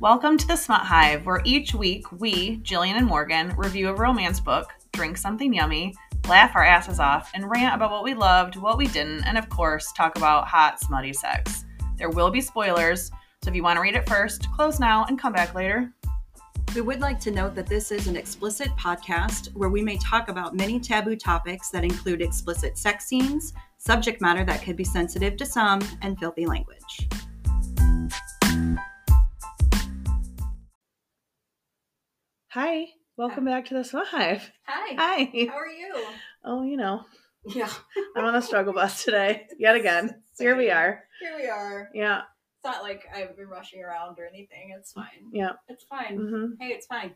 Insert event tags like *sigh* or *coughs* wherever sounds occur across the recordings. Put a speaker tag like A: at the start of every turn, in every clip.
A: Welcome to the Smut Hive, where each week we, Jillian and Morgan, review a romance book, drink something yummy, laugh our asses off, and rant about what we loved, what we didn't, and of course, talk about hot, smutty sex. There will be spoilers, so if you want to read it first, close now and come back later.
B: We would like to note that this is an explicit podcast where we may talk about many taboo topics that include explicit sex scenes, subject matter that could be sensitive to some, and filthy language.
A: Hi, welcome back to the Smut Hive.
B: Hi.
A: Hi.
B: How are you?
A: Oh, you know,
B: Yeah.
A: I'm on the struggle bus today, yet again. *laughs* Here we are.
B: Here we are.
A: Yeah,
B: It's not like I've been rushing around or anything. It's fine.
A: yeah.
B: It's fine.
A: hmm
B: Hey, it's fine.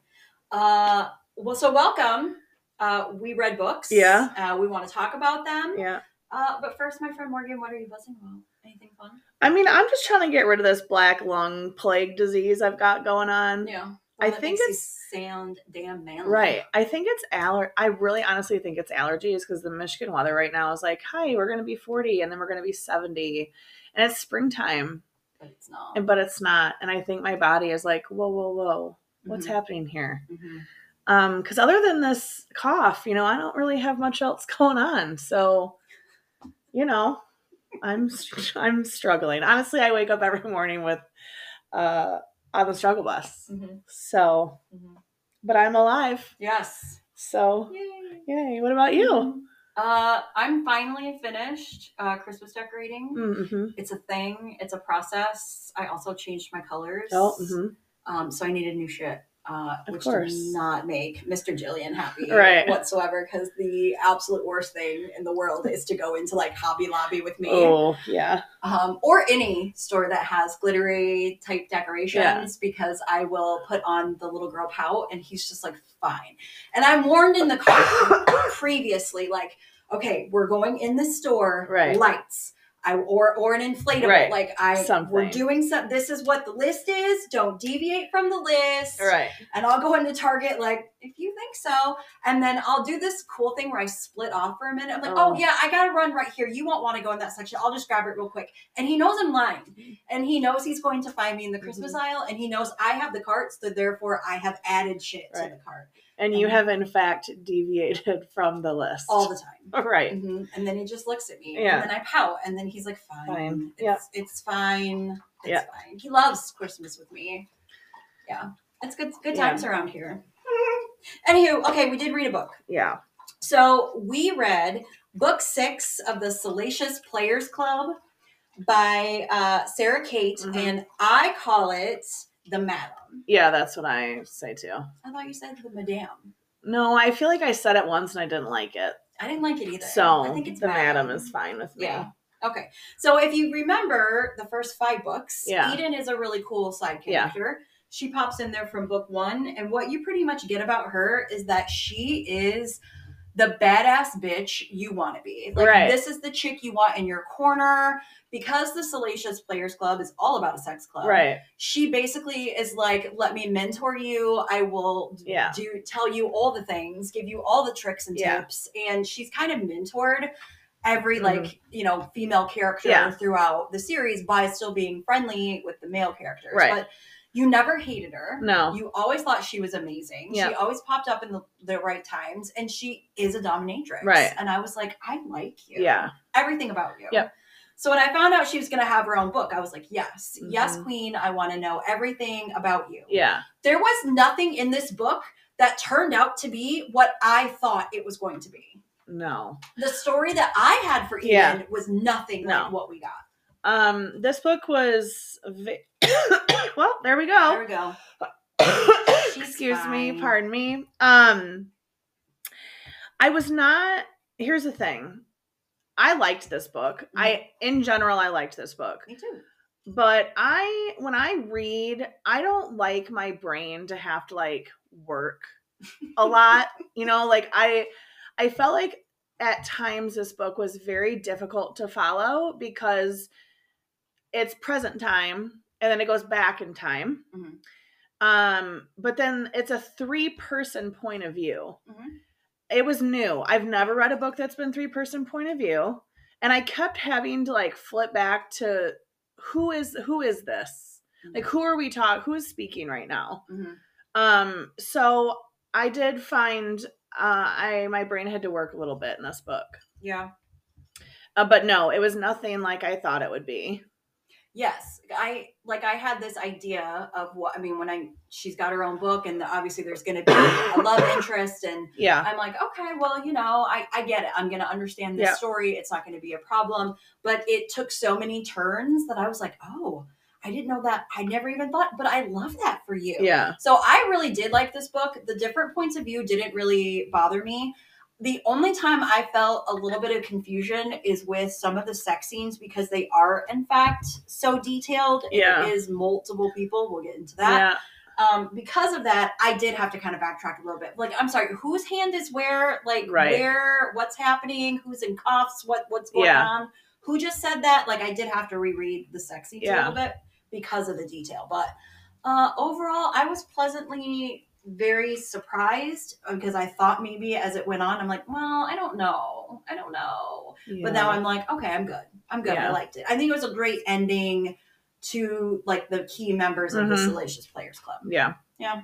B: Uh, well, so welcome. Uh, we read books.
A: Yeah.
B: Uh, we want to talk about them.
A: Yeah.
B: Uh, but first, my friend Morgan, what are you buzzing about? Anything fun?
A: I mean, I'm just trying to get rid of this black lung plague disease I've got going on.
B: Yeah.
A: I think it's-
B: sound damn manly.
A: Right. I think it's aller. I really honestly think it's allergies because the Michigan weather right now is like, hi, we're going to be 40 and then we're going to be 70. And it's springtime,
B: But it's not.
A: and but it's not. And I think my body is like, whoa, whoa, whoa. What's
B: Mhm.
A: happening here?
B: Mhm.
A: Um, because other than this cough, you know, I don't really have much else *laughs* going on. So, you know, I'm *laughs* I'm struggling. Honestly, I wake up every morning with uh on the struggle bus.
B: Mhm.
A: So,
B: Mhm.
A: but I'm alive.
B: Yes.
A: So,
B: Yay.
A: yay. What about you?
B: Uh, I'm finally finished uh, Christmas decorating.
A: Mm-hmm.
B: It's a thing. It's a process. I also changed my colors.
A: Oh, hmm
B: Um, so I needed new shit, uh, which does not make Mr. Jillian happy *laughs*
A: Right.
B: whatsoever. Because the absolute worst thing in the world is to go into like Hobby Lobby with me,
A: Oh, yeah.
B: um, or any store that has glittery type decorations, because I will put on the little girl pout, and he's just like fine. And I'm warned in the car *coughs* previously, like, okay, we're going in the store,
A: Right.
B: lights. I, or or an inflatable
A: Right.
B: like I we're
A: Something.
B: doing some this is what the list is don't deviate from the list
A: right.
B: and I'll go into Target like if you think so, and then I'll do this cool thing where I split off for a minute. I'm like, oh,
A: Oh.
B: yeah, I gotta run right here. You won't want to go in that section. I'll just grab it real quick. And he knows I'm lying, and he knows he's going to find me in the Christmas mm-hmm. aisle, and he knows I have the cart, so therefore I have added shit to the cart
A: And you have, in fact, deviated *laughs* from the list.
B: all the time. *laughs*
A: Right.
B: Mhm. And then he just looks at me,
A: Yeah.
B: and then I pout, and then he's like, fine,
A: Fine.
B: It's,
A: Yeah.
B: it's fine, it's
A: Yeah.
B: fine. He loves Christmas with me. Yeah, it's good, good
A: Yeah.
B: times around here. *laughs* Anywho, okay, we did read a book.
A: Yeah.
B: So we read book six of the Salacious Players Club by uh, Sara Cate,
A: Mhm.
B: and I call it the Madam.
A: Yeah, that's what I say too.
B: I thought you said the Madame.
A: No, I feel like I said it once and I didn't like it.
B: I didn't like it either.
A: So
B: I think it's
A: the
B: Madam.
A: madam is fine with me.
B: Yeah. Okay. So if you remember the first five books,
A: Yeah.
B: Eden is a really cool side character.
A: Yeah.
B: character. She pops in there from book one, and what you pretty much get about her is that she is the badass bitch you want to be. Like
A: Right.
B: this is the chick you want in your corner because the Salacious Players Club is all about a sex club.
A: Right.
B: She basically is like, let me mentor you. I will
A: Yeah.
B: do tell you all the things, give you all the tricks and
A: Yeah.
B: tips. And she's kind of mentored every
A: Mhm.
B: like, you know, female character
A: Yeah.
B: throughout the series by still being friendly with the male characters.
A: Right.
B: But you never hated her.
A: No.
B: You always thought she was amazing.
A: Yeah.
B: She always popped up in the, the right times and she is a dominatrix.
A: Right.
B: And I was like, I like you.
A: Yeah.
B: Everything about you.
A: Yep.
B: So when I found out she was going to have her own book, I was like, yes, yes,
A: Mhm.
B: queen. I want to know everything about you.
A: Yeah.
B: There was nothing in this book that turned out to be what I thought it was going to be.
A: No.
B: The story that I had for Eden
A: Yeah.
B: was nothing
A: No.
B: like what we got.
A: Um, this book was vi- *coughs* well, there we go.
B: There we go. *coughs*
A: Excuse me, pardon me. Um I was not here's the thing. I liked this book.
B: Mm-hmm.
A: I in general I liked this book.
B: Me too.
A: But I when I read, I don't like my brain to have to like work a *laughs* lot. you know, like I I felt like at times this book was very difficult to follow because it's present time and then it goes back in time.
B: Mhm.
A: Um, but then it's a three person point of view.
B: Mhm.
A: It was new. I've never read a book that's been three person point of view. And I kept having to like flip back to who is who is this? Like who are we talking? Who's speaking right now?
B: Mhm.
A: Um, so I did find uh I my brain had to work a little bit in this book.
B: Yeah.
A: Uh, but no, it was nothing like I thought it would be.
B: Yes, I like I had this idea of what I mean when I she's got her own book and obviously there's going to be a love interest and
A: Yeah.
B: I'm like okay well you know I I get it I'm going to understand this
A: Yeah.
B: story it's not going to be a problem but it took so many turns that I was like oh I didn't know that I never even thought but I love that for you
A: Yeah.
B: so I really did like this book. The different points of view didn't really bother me. The only time I felt a little bit of confusion is with some of the sex scenes because they are, in fact, so detailed.
A: Yeah.
B: It is multiple people. We'll get into that.
A: Yeah.
B: Um, because of that, I did have to kind of backtrack a little bit. Like, I'm sorry, whose hand is where? Like,
A: Right.
B: where? What's happening? Who's in cuffs? What What's going
A: Yeah.
B: on? Who just said that? Like, I did have to reread the sex scenes a little bit because of the detail. But uh, overall, I was pleasantly very surprised because I thought maybe as it went on, I'm like, well, I don't know. I don't know. But now I'm like, okay, I'm good. I'm good. I liked it. I think it was a great ending to like the key members of the
A: Mhm.
B: Salacious Players Club.
A: Yeah. Yeah.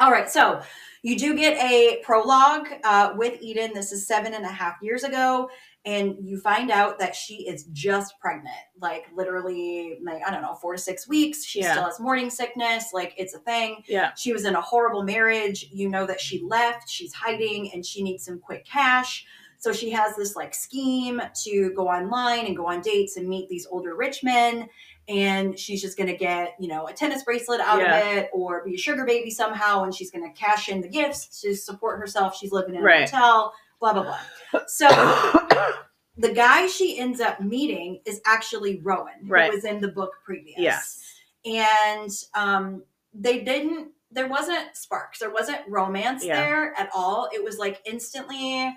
B: All right, so you do get a prologue uh, with Eden. This is seven and a half years ago, and you find out that she is just pregnant, like literally, like I don't know, four to six weeks. She
A: Yeah.
B: still has morning sickness, like it's a thing.
A: Yeah.
B: She was in a horrible marriage. You know that she left. She's hiding, and she needs some quick cash. So she has this like scheme to go online and go on dates and meet these older rich men. And she's just going to get, you know, a tennis bracelet out
A: Yeah.
B: of it or be a sugar baby somehow. And she's going to cash in the gifts to support herself. She's living in a
A: Right.
B: hotel, blah, blah, blah. So *coughs* the guy she ends up meeting is actually Rowan, who
A: Right.
B: was in the book previous
A: Yes.
B: and um they didn't there wasn't sparks there wasn't romance
A: Yeah.
B: there at all it was like instantly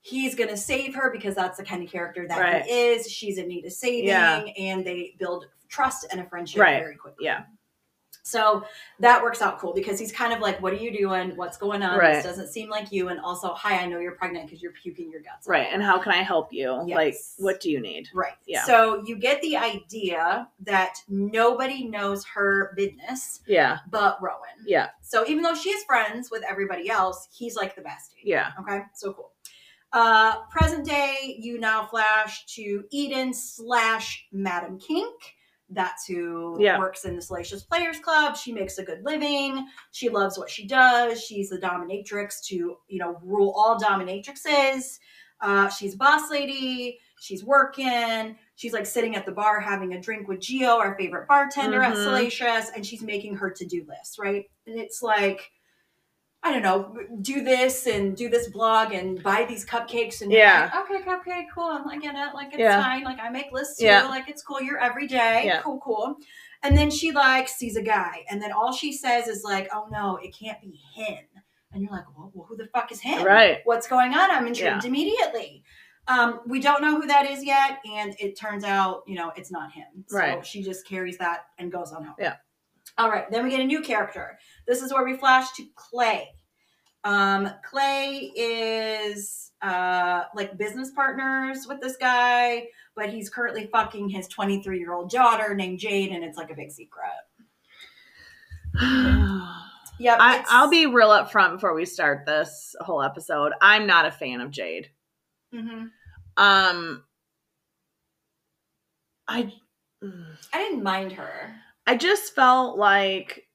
B: he's gonna save her because that's the kind of character that
A: Right.
B: he is she's in need of saving
A: Yeah.
B: and they build trust and a friendship
A: Right.
B: very quickly
A: Yeah.
B: So that works out cool because he's kind of like what are you doing what's going on
A: Right.
B: this doesn't seem like you and also hi i know you're pregnant because you're puking your guts out."
A: Right. And how can I help you? Like, what do you need?
B: Right.
A: Yeah.
B: So you get the idea that nobody knows her business
A: Yeah.
B: but Rowan.
A: Yeah.
B: So even though she's friends with everybody else, he's like the bestie.
A: Yeah.
B: Okay. So cool. Uh, present day, you now flash to Eden slash Madam Kink. That's who
A: Yeah.
B: works in the Salacious Players Club. She makes a good living. She loves what she does. She's the dominatrix to, you know, rule all dominatrixes. Uh, she's a boss lady. She's working. She's like sitting at the bar having a drink with Gio, our favorite bartender at
A: Mhm.
B: Salacious, and she's making her to do list, right? And it's like, I don't know, do this and do this blog and buy these cupcakes and
A: Yeah.
B: like, okay, cupcake, cool. I get it. Like it's
A: Yeah.
B: fine. Like I make lists too.
A: Yeah.
B: Like it's cool. You're every day.
A: Yeah.
B: Cool, cool. And then she like sees a guy, and then all she says is like, "Oh no, it can't be him." And you're like, "Well, well who the fuck is him?
A: Right.
B: What's going on?" I'm intrigued immediately. Um, we don't know who that is yet, and it turns out, you know, it's not him. So
A: Right.
B: she just carries that and goes on home.
A: Yeah.
B: All right, then we get a new character. This is where we flash to Clay. Um, Clay is uh like business partners with this guy, but he's currently fucking his 23 year old daughter named Jade, and it's like a big secret. *sighs* Yep.
A: I, I'll be real upfront before we start this whole episode. I'm not a fan of Jade.
B: Mhm.
A: Um, I, mm,
B: I didn't mind her.
A: I just felt like,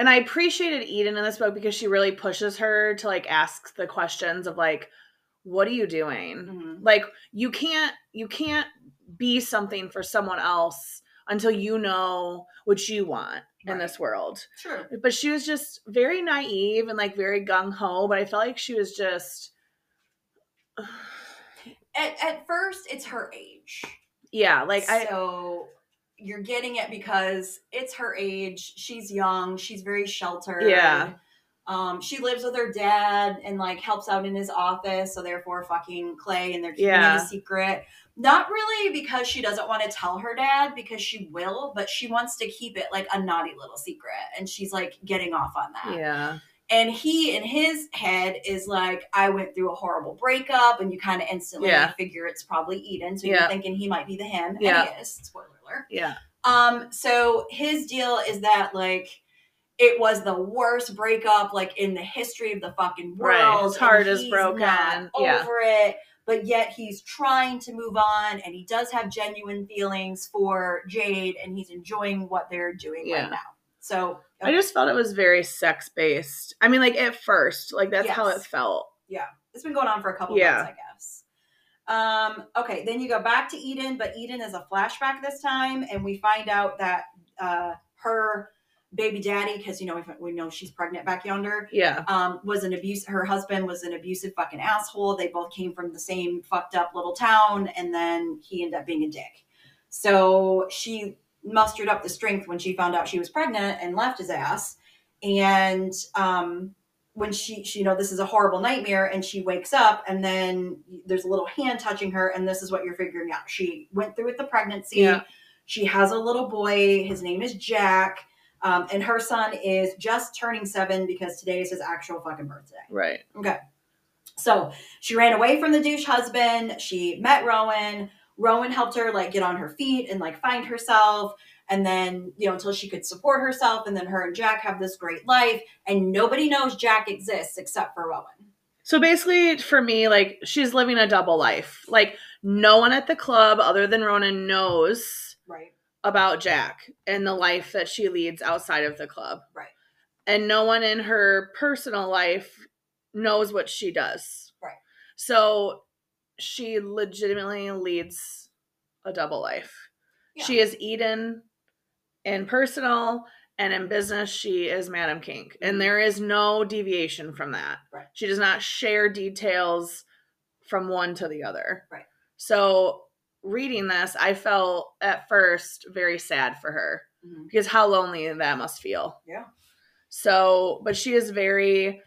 A: and I appreciated Eden in this book because she really pushes her to like ask the questions of like, what are you doing?
B: Mhm.
A: Like, you can't, you can't be something for someone else until you know what you want in this world.
B: Sure.
A: but she was just very naive and like very gung ho. But I felt like she was just, *sighs*
B: At, at first, it's her age.
A: yeah, like I,
B: so you're getting it because it's her age. She's young. She's very sheltered.
A: Yeah.
B: Um, she lives with her dad and like helps out in his office. So therefore, fucking Clay, and they're keeping
A: Yeah.
B: it a secret. Not really because she doesn't want to tell her dad because she will, but she wants to keep it like a naughty little secret, and she's like getting off on that.
A: yeah,
B: And he, in his head, is like, I went through a horrible breakup, and you kind of instantly
A: Yeah.
B: figure it's probably Eden. So
A: Yeah.
B: you're thinking he might be the him,
A: Yeah.
B: and he is. Spoiler
A: yeah,
B: Um, so his deal is that like it was the worst breakup like in the history of the fucking
A: Right.
B: world.
A: His heart is broken.
B: not
A: Yeah.
B: over it, but yet he's trying to move on, and he does have genuine feelings for Jade, and he's enjoying what they're doing
A: Yeah.
B: right now. So
A: I just felt it was very sex based. I mean, like at first, like that's how it felt.
B: Yeah, it's been going on for a couple
A: Yeah.
B: months, I guess. Um, okay, then you go back to Eden, but Eden is a flashback this time, and we find out that uh, her baby daddy, because you know we, we know she's pregnant back yonder,
A: Yeah.
B: um, was an abuse. Her husband was an abusive fucking asshole. They both came from the same fucked up little town, and then he ended up being a dick. So she mustered up the strength when she found out she was pregnant and left his ass. And um, when she, she, you know, this is a horrible nightmare, and she wakes up, and then there's a little hand touching her, and this is what you're figuring out. She went through with the pregnancy.
A: Yeah.
B: She has a little boy. His name is Jack. Um, and her son is just turning seven because today is his actual fucking birthday.
A: Right.
B: Okay. So she ran away from the douche husband. She met Rowan. Rowan helped her like get on her feet and like find herself. And then, you know, until she could support herself. And then her and Jack have this great life. And nobody knows Jack exists except for Rowan.
A: So basically, for me, like she's living a double life. Like no one at the club other than Ronan knows
B: Right.
A: about Jack and the life that she leads outside of the club.
B: Right.
A: And no one in her personal life knows what she does.
B: Right.
A: So she legitimately leads a double life.
B: Yeah.
A: She is Eden in personal and in business she is Madam Kink. And there is no deviation from that.
B: Right.
A: She does not share details from one to the other.
B: Right.
A: So reading this, I felt at first very sad for her
B: Mhm.
A: because how lonely that must feel.
B: Yeah.
A: So, but she is very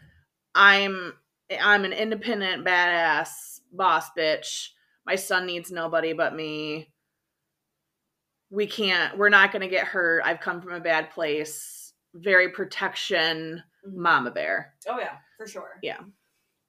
A: I'm I'm an independent badass boss bitch. My son needs nobody but me. We can't we're not going to get hurt. I've come from a bad place. Very protection
B: Mhm.
A: mama bear.
B: Oh yeah, for sure.
A: Yeah.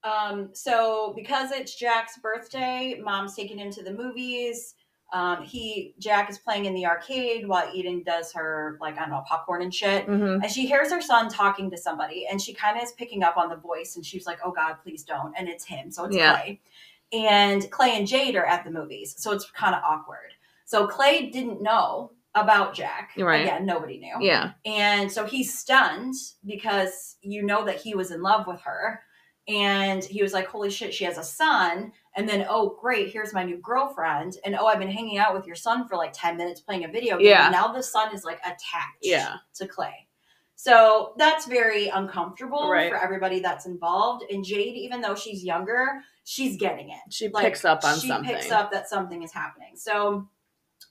B: Um, so because it's Jack's birthday, mom's taking him to the movies. Um, he Jack is playing in the arcade while Eden does her like I don't know popcorn and shit.
A: Mhm.
B: And she hears her son talking to somebody, and she kind of is picking up on the voice, and she's like, "Oh God, please don't!" And it's him, so it's
A: Yeah.
B: Clay. And Clay and Jade are at the movies, so it's kind of awkward. So Clay didn't know about Jack.
A: Right.
B: Again, nobody knew.
A: Yeah.
B: And so he's stunned because you know that he was in love with her. And he was like, Holy shit, she has a son. And then, oh, great, here's my new girlfriend. And oh, I've been hanging out with your son for like 10 minutes playing a video game.
A: Yeah.
B: And now the son is like attached
A: Yeah.
B: to Clay. So that's very uncomfortable
A: Right.
B: for everybody that's involved. And Jade, even though she's younger, she's getting it
A: She
B: like,
A: picks up on
B: she
A: something.
B: She picks up that something is happening. So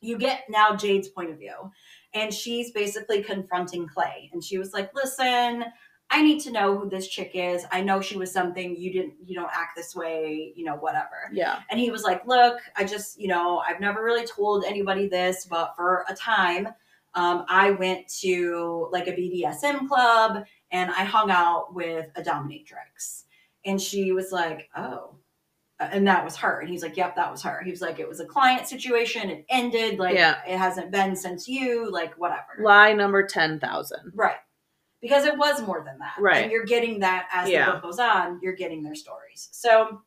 B: you get now Jade's point of view, and she's basically confronting Clay, and she was like, "Listen, I need to know who this chick is. I know she was something you didn't. You don't act this way. You know, whatever."
A: Yeah.
B: And he was like, Look, I just, you know, I've never really told anybody this, but for a time, um, I went to like a BDSM club and I hung out with a dominatrix. And she was like, Oh. And that was her. And he's like, Yep, that was her. He was like, It was a client situation. It ended. Like,
A: Yeah.
B: it hasn't been since you, like, whatever.
A: Lie number 10,000.
B: Right. Because it was more than that.
A: Right.
B: And you're getting that as
A: Yeah.
B: the book goes on, you're getting their stories. So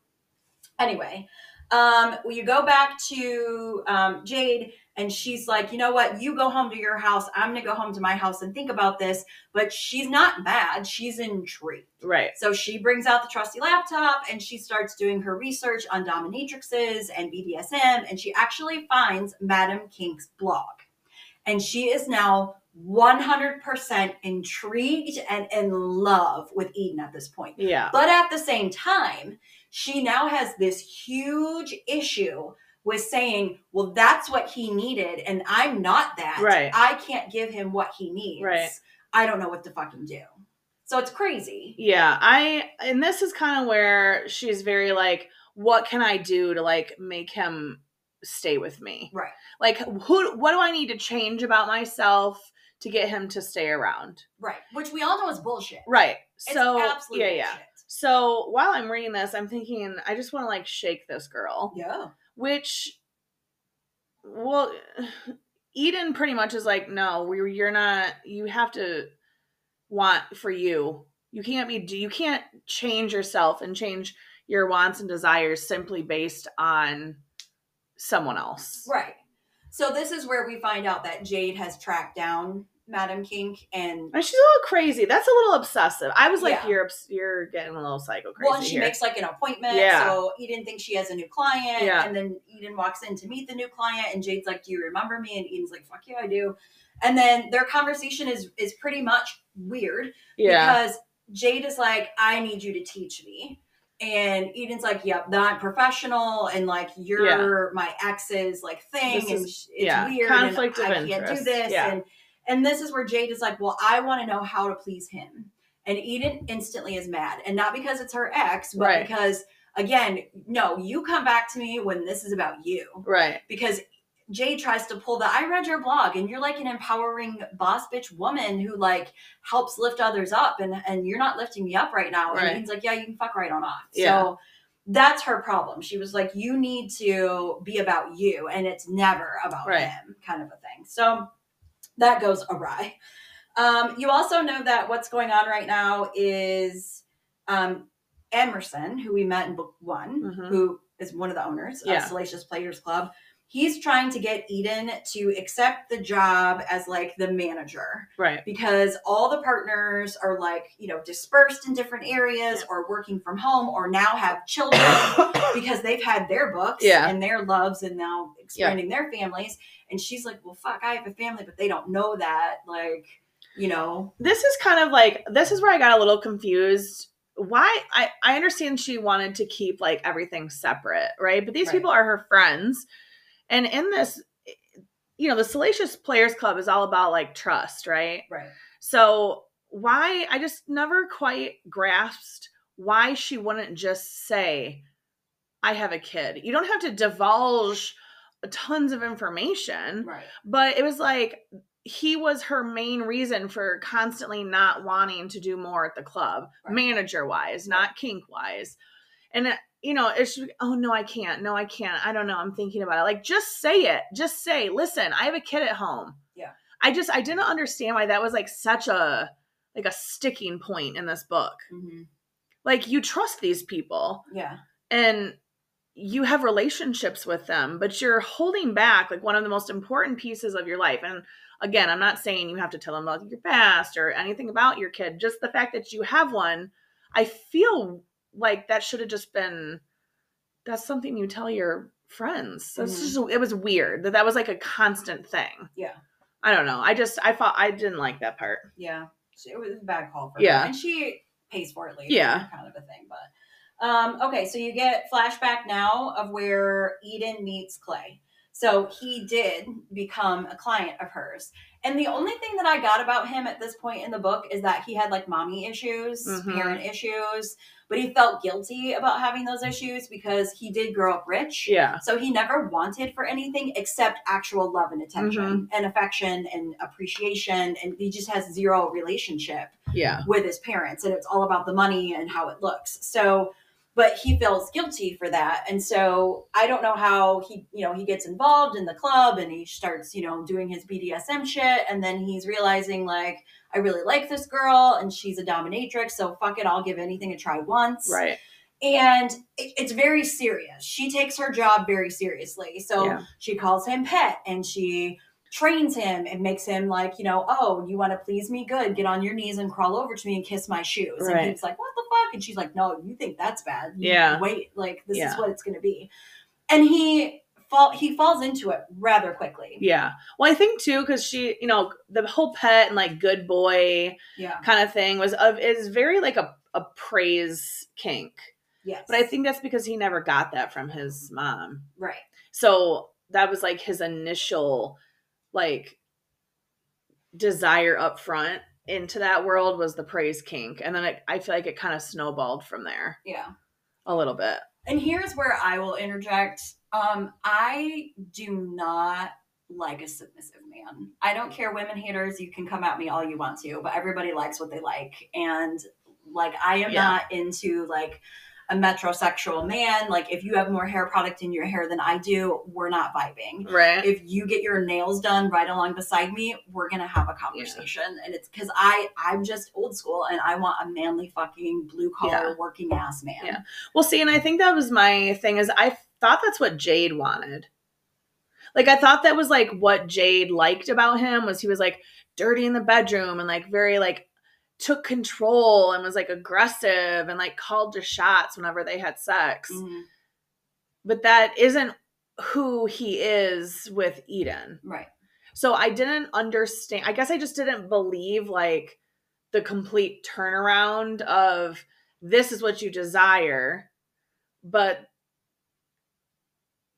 B: anyway, um, you go back to um, Jade and she's like, you know what? You go home to your house. I'm going to go home to my house and think about this. But she's not mad. She's intrigued.
A: Right.
B: So she brings out the trusty laptop and she starts doing her research on dominatrixes and BDSM. And she actually finds Madam Kink's blog. And she is now 100% intrigued and in love with Eden at this point.
A: Yeah.
B: But at the same time, she now has this huge issue with saying, well, that's what he needed. And I'm not that.
A: Right.
B: I can't give him what he needs.
A: Right.
B: I don't know what to fucking do. So it's crazy.
A: Yeah, I and this is kind of where she's very like, what can I do to like make him stay with me?
B: Right.
A: Like, who? What do I need to change about myself to get him to stay around?
B: Right. Which we all know is bullshit.
A: Right.
B: It's
A: So yeah, yeah.
B: bullshit.
A: So while I'm reading this, I'm thinking I just want to like shake this girl,
B: Yeah.
A: Which, well, Eden pretty much is like, no, you're not. You have to want for you. You can't be. You can't change yourself and change your wants and desires simply based on someone else.
B: Right. So this is where we find out that Jade has tracked down Madam Kink and
A: And she's a little crazy. That's a little obsessive. I was like,
B: Yeah.
A: you're obs- you're getting a little psycho crazy
B: well, and she
A: here.
B: makes like an appointment.
A: Yeah.
B: So Eden thinks she has a new client.
A: Yeah.
B: And then Eden walks in to meet the new client and Jade's like, Do you remember me? And Eden's like, Fuck yeah, I do. And then their conversation is is pretty much weird
A: yeah,
B: because Jade is like, I need you to teach me. And Eden's like, Yep, not professional, and like you're my ex's like thing,
A: This
B: and it's
A: yeah,
B: weird.
A: conflict
B: and
A: of
B: I can't do
A: interest.
B: this.
A: Yeah.
B: And and this is where Jade is like, Well, I want to know how to please him. And Eden instantly is mad. And not because it's her ex, but
A: Right.
B: because again, no, you come back to me when this is about you.
A: right.
B: Because Jade tries to pull the I read your blog and you're like an empowering boss bitch woman who like helps lift others up and and you're not lifting me up right now.
A: Right.
B: And he's like, Yeah, you can fuck right on off.
A: Yeah.
B: So that's her problem. She was like, You need to be about you and it's never about
A: Right.
B: him, kind of a thing. So that goes awry. Um, you also know that what's going on right now is um, Emerson, who we met in book one,
A: Mhm.
B: who is one of the owners
A: Yeah.
B: of Salacious Players Club. He's trying to get Eden to accept the job as like the manager
A: Right.
B: because all the partners are like, you know, dispersed in different areas or working from home or now have children *coughs* because they've had their books
A: Yeah.
B: and their loves and now expanding their families. And she's like, well, fuck, I have a family, but they don't know that. Like, you know,
A: this is kind of like this is where I got a little confused. Why I I understand she wanted to keep like everything separate, right? But these
B: Right.
A: people are her friends, and in this, you know, the Salacious Players Club is all about like trust, right?
B: right.
A: So why I just never quite grasped why she wouldn't just say, "I have a kid." You don't have to divulge tons of information
B: Right.
A: but it was like he was her main reason for constantly not wanting to do more at the club
B: Right.
A: manager wise not kink wise and it, you know it's oh no i can't no i can't i don't know i'm thinking about it like just say it just say listen i have a kid at home
B: Yeah.
A: i just i didn't understand why that was like such a like a sticking point in this book
B: hmm
A: like you trust these people
B: Yeah.
A: and you have relationships with them, but you're holding back like one of the most important pieces of your life. And again, I'm not saying you have to tell them about your past or anything about your kid, just the fact that you have one. I feel like that should have just been that's something you tell your friends. That's
B: Mhm.
A: just it was weird that that was like a constant thing.
B: Yeah.
A: I don't know. I just I thought I didn't like that part.
B: Yeah. She- It was a bad call for
A: Yeah.
B: her. And she pays for it later.
A: Yeah.
B: Kind of a thing. But um, okay, so you get flashback now of where Eden meets Clay. So he did become a client of hers. And the only thing that I got about him at this point in the book is that he had like mommy issues,
A: Mhm.
B: parent issues, but he felt guilty about having those issues because he did grow up rich.
A: Yeah.
B: So he never wanted for anything except actual love and attention
A: Mm-hmm.
B: and affection and appreciation. And he just has zero relationship
A: Yeah.
B: with his parents. And it's all about the money and how it looks. So, but he feels guilty for that. And so I don't know how he, you know, he gets involved in the club and he starts, you know, doing his BDSM shit. And then he's realizing, like, I really like this girl and she's a dominatrix. So fuck it, I'll give anything a try once
A: Right.
B: and it's very serious. She takes her job very seriously. So
A: Yeah.
B: she calls him pet and she trains him and makes him like, you know, oh, you want to please me? Good. Get on your knees and crawl over to me and kiss my shoes. And he's like, what the fuck? And she's like, no, you think that's bad. You
A: Yeah.
B: Wait, like this
A: Yeah.
B: is what it's going to be. And he fall he falls into it rather quickly.
A: Yeah. Well, I think too, because she, you know, the whole pet and like good boy
B: Yeah.
A: kind of thing was of is very like a, a praise kink.
B: Yes.
A: But I think that's because he never got that from his mom.
B: right.
A: So that was like his initial like desire up front into that world was the praise kink. And then it, I feel like it kind of snowballed from there
B: Yeah.
A: a little bit.
B: And here's where I will interject. Um, I do not like a submissive man. I don't care, women haters. You can come at me all you want to, but everybody likes what they like. And like, I am
A: Yeah.
B: not into like, a metrosexual man. Like if you have more hair product in your hair than I do, we're not vibing.
A: Right.
B: If you get your nails done right along beside me, we're gonna have a conversation. And it's because I I'm just old school and I want a manly fucking blue collar
A: Yeah.
B: working ass man.
A: Yeah. Well, see, and I think that was my thing is I thought that's what Jade wanted. Like I thought that was like what Jade liked about him was he was like dirty in the bedroom and like very like took control and was like aggressive and like called to shots whenever they had sex.
B: Mhm.
A: But that isn't who he is with Eden.
B: Right.
A: So I didn't understand. I guess I just didn't believe like the complete turnaround of this is what you desire, but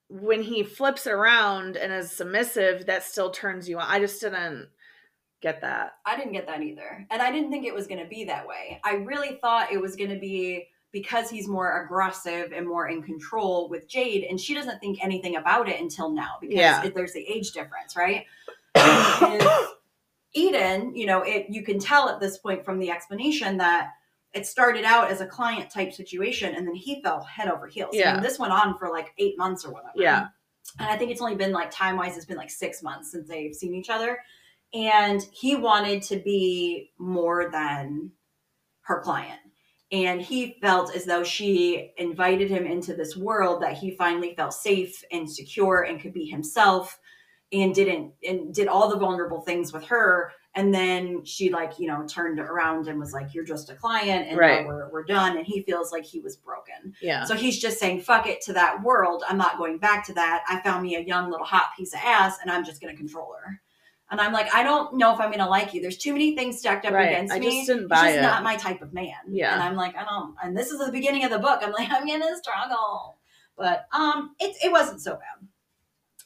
A: when he flips around and is submissive, that still turns you on. I just didn't get that.
B: I didn't get that either. And I didn't think it was going to be that way. I really thought it was going to be because he's more aggressive and more in control with Jade, and she doesn't think anything about it until now because
A: Yeah.
B: it- there's the age difference, right? *coughs* Eden, you know, it you can tell at this point from the explanation that it started out as a client type situation and then he fell head over heels. I
A: Yeah.
B: mean, this went on for like eight months or whatever.
A: Yeah.
B: And I think it's only been like time wise, it's been like six months since they've seen each other. And he wanted to be more than her client. And he felt as though she invited him into this world that he finally felt safe and secure and could be himself and didn't and did all the vulnerable things with her. And then she like, you know, turned around and was like, You're just a client and
A: Right.
B: we're we're done. And he feels like he was broken.
A: Yeah.
B: So he's just saying, fuck it to that world. I'm not going back to that. I found me a young little hot piece of ass and I'm just going to control her. And I'm like, I don't know if I'm to like you. There's too many things stacked up
A: Right.
B: against
A: I
B: me.
A: just didn't
B: He's
A: buy
B: just
A: it.
B: not my type of man.
A: Yeah.
B: And I'm like, I don't. And this is the beginning of the book. I'm *laughs* like, I'm to struggle. But um, it, it wasn't so bad.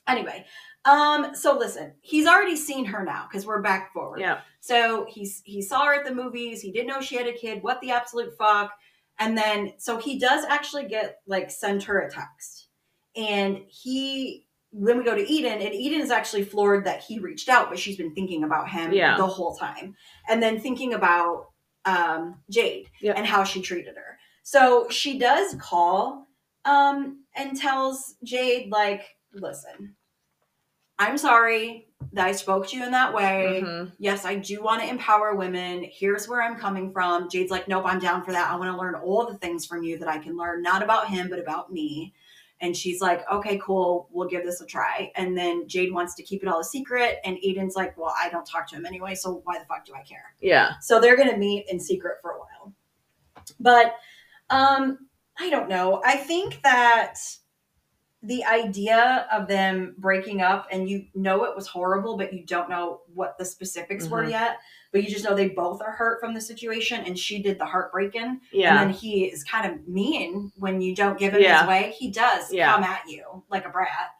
B: Anyway, um, so listen, he's already seen her now because we're back forward.
A: Yeah.
B: So he's he saw her at the movies. He didn't know she had a kid. What the absolute fuck? And then so he does actually get like send her a text, and he then we go to Eden, and Eden is actually floored that he reached out, but she's been thinking about him
A: Yeah.
B: the whole time, and then thinking about um, Jade
A: Yep.
B: and how she treated her. So she does call um, and tells Jade like, listen. I'm sorry that I spoke to you in that way
A: Mhm.
B: yes, I do want to empower women. Here's where I'm coming from. Jade's like, nope, I'm down for that. I want to learn all the things from you that I can learn, not about him, but about me. And she's like, okay, cool, we'll give this a try. And then Jade wants to keep it all a secret. And Eden's like, well, I don't talk to him anyway, so why the fuck do I care?
A: Yeah.
B: So they're going to meet in secret for a while. But um, I don't know. I think that the idea of them breaking up and you know it was horrible, but you don't know what the specifics were
A: Mhm.
B: yet, but you just know they both are hurt from the situation and she did the heartbreaking.
A: Yeah.
B: And then he is kind of mean when you don't give him
A: Yeah.
B: his way. He does
A: Yeah.
B: come at you like a brat.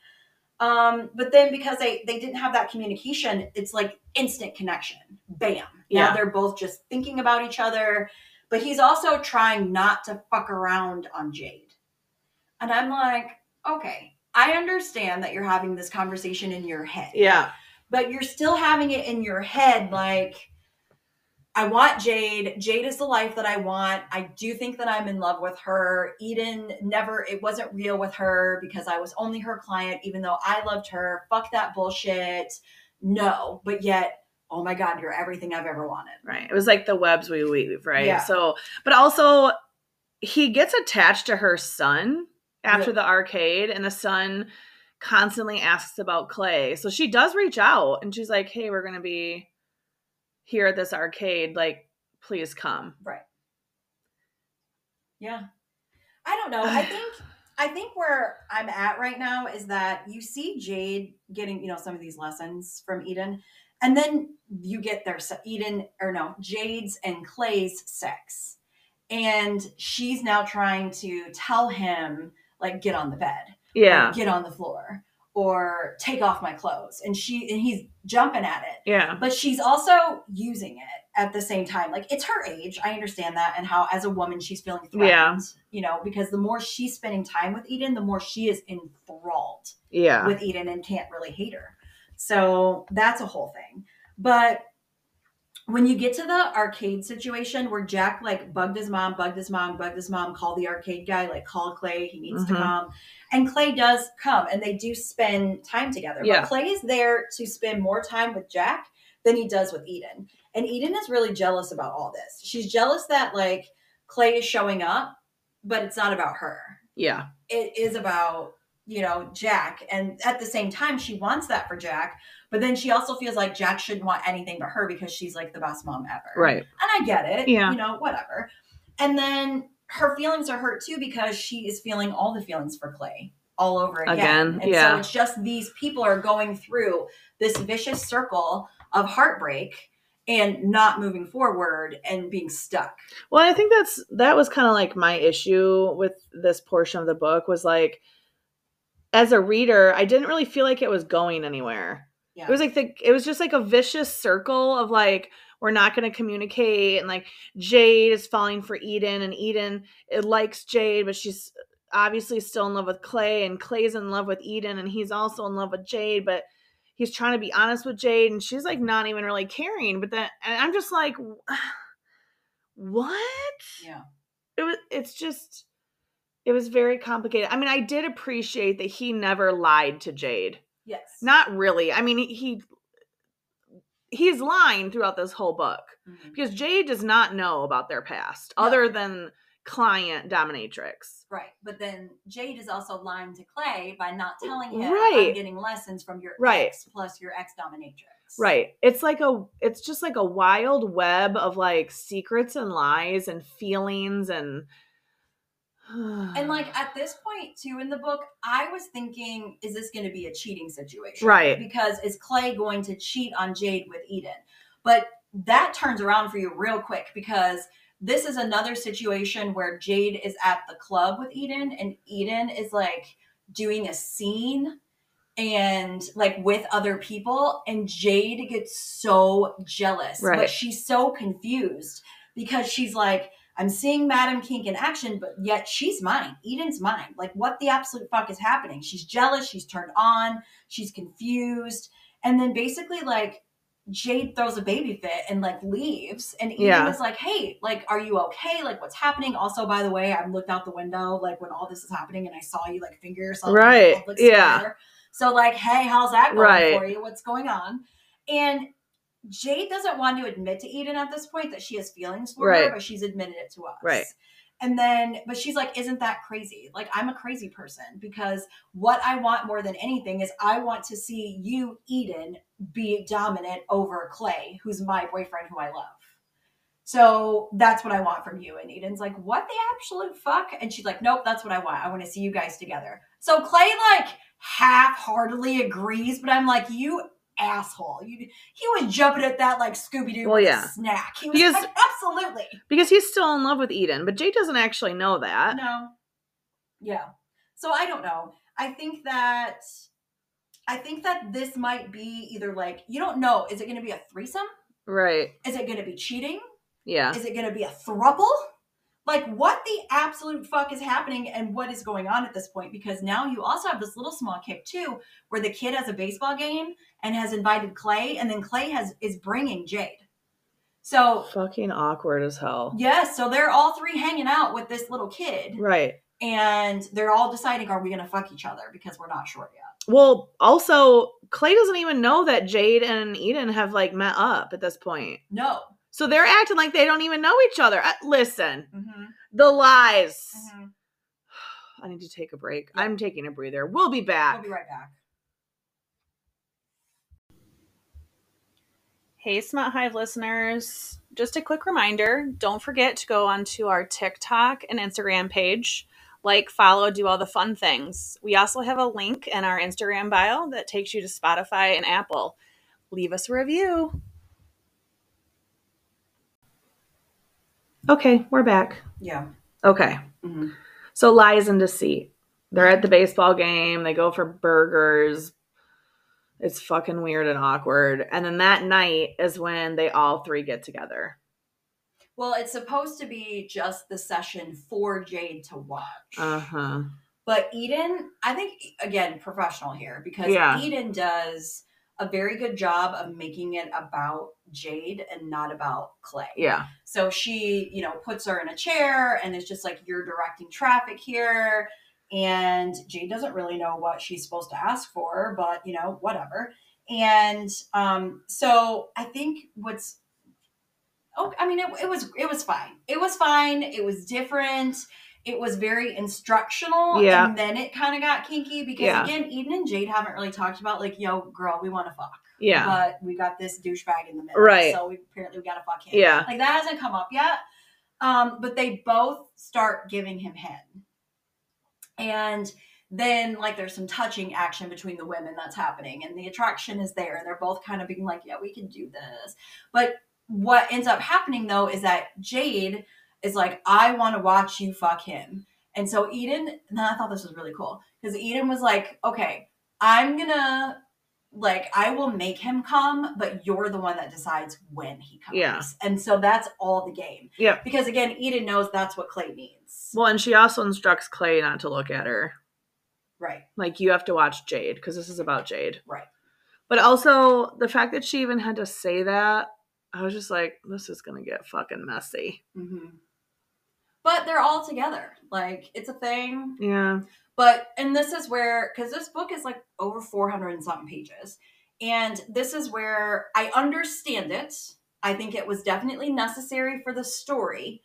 B: Um, but then because they they didn't have that communication, it's like instant connection. Bam.
A: Yeah.
B: Now they're both just thinking about each other. But he's also trying not to fuck around on Jade. And I'm like, okay, I understand that you're having this conversation in your head
A: yeah.
B: but you're still having it in your head like I want Jade. Jade is the life that I want. I do think that I'm in love with her. Eden never, it wasn't real with her because I was only her client, even though I loved her. Fuck that bullshit. No, but yet, oh my God, you're everything I've ever wanted.
A: Right. It was like the webs we weave, right?
B: Yeah.
A: So, but also he gets attached to her son after
B: Yeah.
A: the arcade, and the son constantly asks about Clay. So she does reach out and she's like, hey, we're going to be here at this arcade. Like, please come.
B: Right. Yeah. I don't know. I *sighs* think I think where I'm at right now is that you see Jade getting, you know, some of these lessons from Eden, and then you get their Eden or no, Jade's and Clay's sex. And she's now trying to tell him like get on the bed
A: Yeah.
B: or get on the floor or take off my clothes and she and he's jumping at it
A: Yeah.
B: but she's also using it at the same time. Like it's her age. I understand that and how as a woman she's feeling threatened.
A: Yeah.
B: You know, because the more she's spending time with Eden, the more she is enthralled
A: Yeah.
B: with Eden and can't really hate her. So that's a whole thing. But when you get to the arcade situation where Jack like bugged his mom, bugged his mom, bugged his mom, called the arcade guy, like call Clay, he needs
A: Mhm.
B: to come. And Clay does come and they do spend time together.
A: Yeah.
B: But Clay is there to spend more time with Jack than he does with Eden. And Eden is really jealous about all this. She's jealous that like Clay is showing up, but it's not about her
A: Yeah.
B: it is about you know Jack, and at the same time, she wants that for Jack, but then she also feels like Jack shouldn't want anything but her because she's like the best mom ever.
A: Right.
B: And I get it.
A: Yeah.
B: You know, whatever. And then her feelings are hurt too because she is feeling all the feelings for Clay all over again.
A: Again,
B: And
A: yeah.
B: so it's just these people are going through this vicious circle of heartbreak and not moving forward and being stuck.
A: Well, I think that's that was kind of like my issue with this portion of the book was like as a reader, I didn't really feel like it was going anywhere.
B: Yeah.
A: It was like the it was just like a vicious circle of like we're not going to communicate and like Jade is falling for Eden and Eden it likes Jade but she's obviously still in love with Clay and Clay's in love with Eden and he's also in love with Jade but he's trying to be honest with Jade and she's like not even really caring but then and I'm just like *sighs* what?
B: yeah.
A: it was it's just it was very complicated i mean i did appreciate that he never lied to jade
B: Yes.
A: not really i mean he, he he's lying throughout this whole book
B: Mhm.
A: because jade does not know about their past
B: No.
A: other than client dominatrix
B: Right. But then Jade is also lying to Clay by not telling him
A: Right.
B: I'm getting lessons from your
A: Right.
B: ex plus your ex dominatrix.
A: right it's like a it's just like a wild web of like secrets and lies and feelings and
B: And like *sighs* at this point too in the book, I was thinking, is this going to be a cheating situation?
A: Right.
B: Because is Clay going to cheat on Jade with Eden? But that turns around for you real quick because this is another situation where Jade is at the club with Eden and Eden is like doing a scene and like with other people and Jade gets so jealous but she's so confused because she's like I'm seeing Madam Kink in action but yet she's mine. Eden's mine. Like what the absolute fuck is happening? She's jealous. She's turned on. She's confused. And then basically like Jade throws a baby fit and like leaves. And Eden
A: Yeah.
B: is like hey like are you okay? Like what's happening? Also by the way I looked out the window like when all this is happening and I saw you like finger yourself
A: Right, yeah.
B: So like, hey, how's that going
A: Right.
B: for you? What's going on? And Jade doesn't want to admit to Eden at this point that she has feelings for
A: Right.
B: her, but she's admitted it to us.
A: Right.
B: And then, but she's like, isn't that crazy? Like, I'm a crazy person because what I want more than anything is I want to see you, Eden, be dominant over Clay, who's my boyfriend who I love. So that's what I want from you. And Eden's like, what the absolute fuck? And she's like, nope, that's what I want. I want to see you guys together. So Clay, like, half heartedly agrees, but I'm like, you asshole. You, he was jumping at that like Scooby Doo
A: Well, yeah.
B: snack. He was
A: Because-
B: like, absolutely.
A: because he's still in love with eden but Jay doesn't actually know that
B: No. Yeah. So I don't know. I think that I think that this might be either like you don't know. Is it going to be a threesome?
A: right
B: Is it going to be cheating?
A: yeah
B: Is it going to be a thruple? Like what the absolute fuck is happening and what is going on at this point? Because now you also have this little small kick too, where the kid has a baseball game and has invited Clay, and then Clay has is bringing Jade. So
A: fucking awkward as hell
B: yes, so they're all three hanging out with this little kid,
A: right
B: and they're all deciding are we going to fuck each other because we're not sure yet.
A: Well, also, Clay doesn't even know that Jade and Eden have like met up at this point.
B: No.
A: So they're acting like they don't even know each other. Uh, listen,
B: Mm-hmm.
A: the lies.
B: Mm-hmm. *sighs*
A: I need to take a break.
B: Yeah.
A: I'm taking a breather. We'll be back.
B: We'll be right back.
C: Hey, Smut Hive listeners. Just a quick reminder don't forget to go onto our TikTok and Instagram page. Like, follow, do all the fun things. We also have a link in our Instagram bio that takes you to Spotify and Apple. Leave us a review.
A: Okay, we're back.
B: Yeah.
A: Okay.
B: Mm-hmm.
A: So lies and deceit. They're at the baseball game. They go for burgers. It's fucking weird and awkward. And then that night is when they all three get together.
B: Well, it's supposed to be just the session for Jade to watch.
A: Uh huh.
B: But Eden, I think again, professional here because
A: Yeah.
B: Eden does a very good job of making it about Jade and not about Clay.
A: Yeah.
B: So she, you know, puts her in a chair and it's just like, you're directing traffic here. And Jade doesn't really know what she's supposed to ask for, but, you know, whatever. And um, so I think what's, oh, I mean, it, it was, it was fine. It was fine. It was different. It was very instructional.
A: Yeah.
B: And then it kind of got kinky because,
A: Yeah.
B: again, Eden and Jade haven't really talked about, like, yo, girl, we want to fuck
A: Yeah.
B: but we got this douchebag in the middle.
A: Right.
B: So we apparently we gotta fuck him.
A: Yeah.
B: Like that hasn't come up yet. Um, but they both start giving him head. And then like there's some touching action between the women that's happening and the attraction is there. They're both kind of being like, Yeah, we can do this. But what ends up happening though is that Jade is like, I want to watch you fuck him. And so Eden, and I thought this was really cool because Eden was like, okay, I'm gonna like I will make him come, but you're the one that decides when he comes.
A: Yeah.
B: And so that's all the game.
A: Yeah.
B: Because again, Eden knows that's what Clay needs.
A: Well, and she also instructs Clay not to look at her.
B: right.
A: Like you have to watch Jade because this is about Jade.
B: Right.
A: But also the fact that she even had to say that, I was just like, this is gonna get fucking messy.
B: hmm But they're all together. Like it's a thing.
A: Yeah.
B: But and this is where because this book is like over 400 and something pages. And this is where I understand it. I think it was definitely necessary for the story.